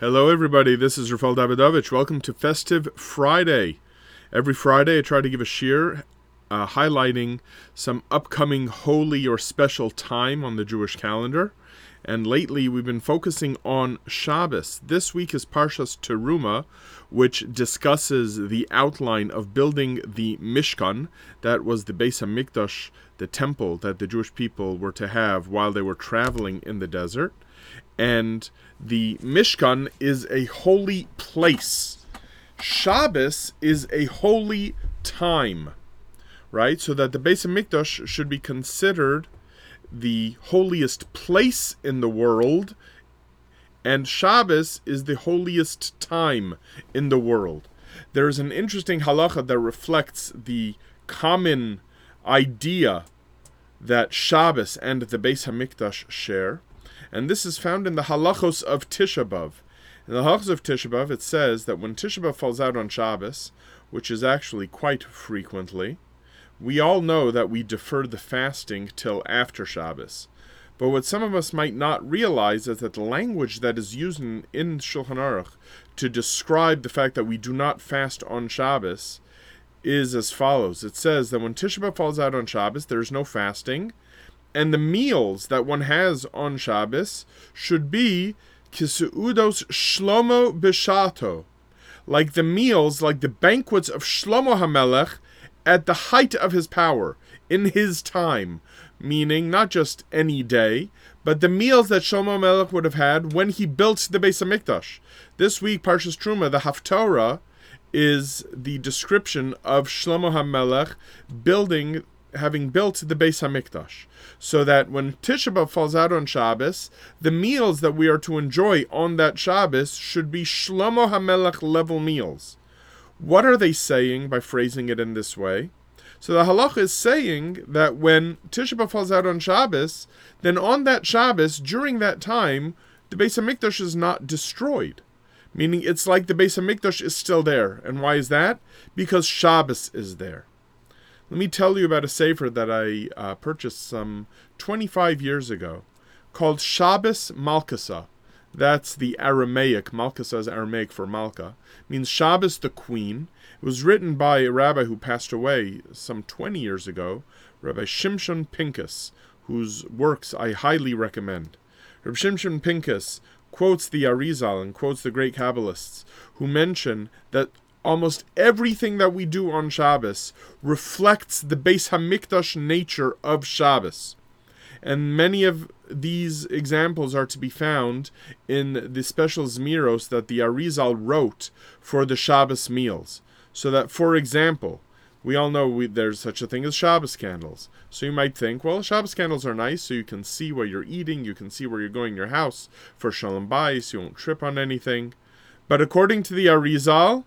Hello, everybody. This is Rafael Davidovich. Welcome to Festive Friday. Every Friday, I try to give a shir uh, highlighting some upcoming holy or special time on the Jewish calendar. And lately, we've been focusing on Shabbos. This week is Parshas Teruma, which discusses the outline of building the Mishkan. That was the Beis Hamikdash, the temple that the Jewish people were to have while they were traveling in the desert. And the Mishkan is a holy place. Shabbos is a holy time, right? So that the Beis Hamikdash should be considered the holiest place in the world, and Shabbos is the holiest time in the world. There is an interesting halacha that reflects the common idea that Shabbos and the Beis Hamikdash share, and this is found in the halachos of Tisha B'av. In the halachos of Tisha B'av, it says that when Tisha B'av falls out on Shabbos, which is actually quite frequently, we all know that we defer the fasting till after Shabbos. But what some of us might not realize is that the language that is used in, in Shulchan Aruch to describe the fact that we do not fast on Shabbos is as follows. It says that when Tisha B'av falls out on Shabbos, there is no fasting, and the meals that one has on Shabbos should be kiseudos shlomo bishato, like the meals, like the banquets of Shlomo Hamelech at the height of his power, in his time, meaning not just any day, but the meals that Shlomo Melech would have had when he built the Beis Hamikdash. This week, Parshas Truma, the Haftorah, is the description of Shlomo HaMelech building, having built the Beis Hamikdash, so that when Tisha B'av falls out on Shabbos, the meals that we are to enjoy on that Shabbos should be Shlomo HaMelech level meals. What are they saying by phrasing it in this way? So the halacha is saying that when Tisha B'av falls out on Shabbos, then on that Shabbos, during that time, the Beis Hamikdash is not destroyed. Meaning it's like the Beis Hamikdash is still there. And why is that? Because Shabbos is there. Let me tell you about a sefer that I uh, purchased some 25 years ago called Shabbos Malkasa. That's the Aramaic. Malkasa is Aramaic for Malka. It means Shabbos the Queen. It was written by a rabbi who passed away some 20 years ago, Rabbi Shimshon Pinkus, whose works I highly recommend. Rabbi Shimshon Pinkus quotes the Arizal and quotes the great Kabbalists, who mention that almost everything that we do on Shabbos reflects the Beis Hamikdash nature of Shabbos. And many of these examples are to be found in the special Zmiros that the Arizal wrote for the Shabbos meals. So that, for example, we all know we, there's such a thing as Shabbos candles. So you might think, well, Shabbos candles are nice, so you can see what you're eating, you can see where you're going in your house for Shalom Bayis, you won't trip on anything. But according to the Arizal,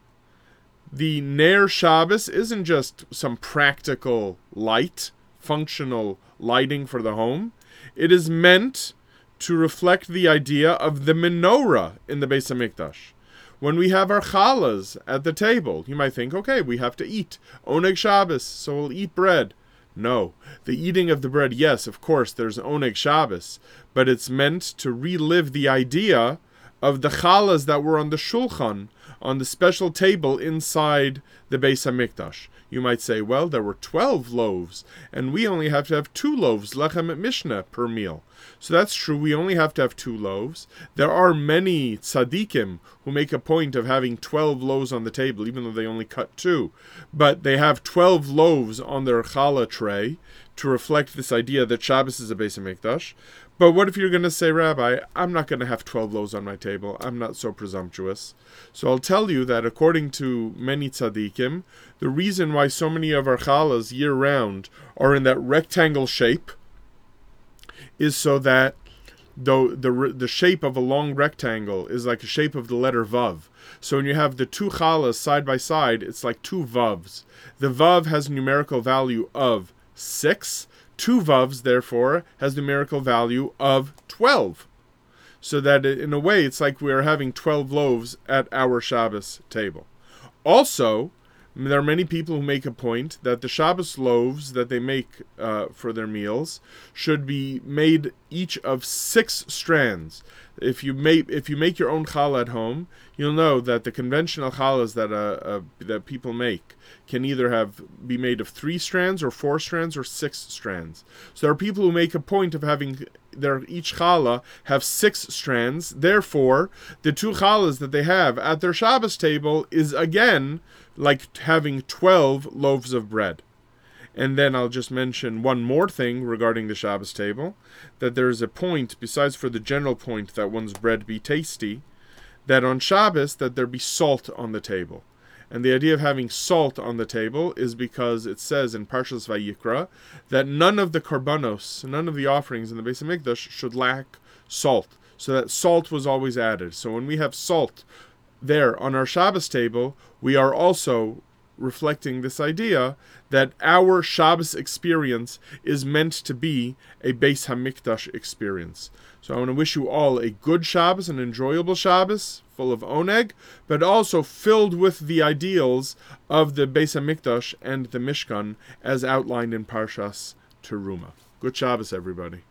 the Ner Shabbos isn't just some practical light, functional lighting for the home. It is meant to reflect the idea of the menorah in the Beis Hamikdash. When we have our challahs at the table, you might think, okay, we have to eat oneg Shabbos, so we'll eat bread. No, the eating of the bread, yes, of course, there's oneg Shabbos, but it's meant to relive the idea of the challahs that were on the shulchan, on the special table inside the Beis Hamikdash. You might say, well, there were 12 loaves, and we only have to have two loaves, lechem at Mishnah, per meal. So that's true, we only have to have two loaves. There are many tzaddikim who make a point of having 12 loaves on the table, even though they only cut two. But they have 12 loaves on their challah tray to reflect this idea that Shabbos is a Beis Hamikdash. But what if you're going to say, Rabbi, I'm not going to have 12 loaves on my table. I'm not so presumptuous. So I'll tell you that according to many tzaddikim, the reason why so many of our challahs year round are in that rectangle shape is so that the, the, the shape of a long rectangle is like the shape of the letter Vav. So when you have the two challahs side by side, it's like two Vavs. The Vav has numerical value of 6 Two vavs, therefore, has numerical value of 12. So that in a way, it's like we are having 12 loaves at our Shabbos table. Also, There are many people who make a point that the Shabbos loaves that they make uh, for their meals should be made each of six strands. If you make if you make your own challah at home, you'll know that the conventional challahs that uh, uh, that people make can either have be made of three strands or four strands or six strands. So there are people who make a point of having their each challah have six strands. Therefore, the two challahs that they have at their Shabbos table is again like having 12 loaves of bread. And then I'll just mention one more thing regarding the Shabbos table that there is a point, besides for the general point that one's bread be tasty, that on Shabbos that there be salt on the table. And the idea of having salt on the table is because it says in Parshas Vayikra that none of the korbanos, none of the offerings in the Beis Hamikdash should lack salt. So that salt was always added. So when we have salt there on our Shabbos table, we are also reflecting this idea that our Shabbos experience is meant to be a Beis Hamikdash experience. So I want to wish you all a good Shabbos, an enjoyable Shabbos, full of oneg, but also filled with the ideals of the Beis Hamikdash and the Mishkan as outlined in Parshas Teruma. Good Shabbos, everybody.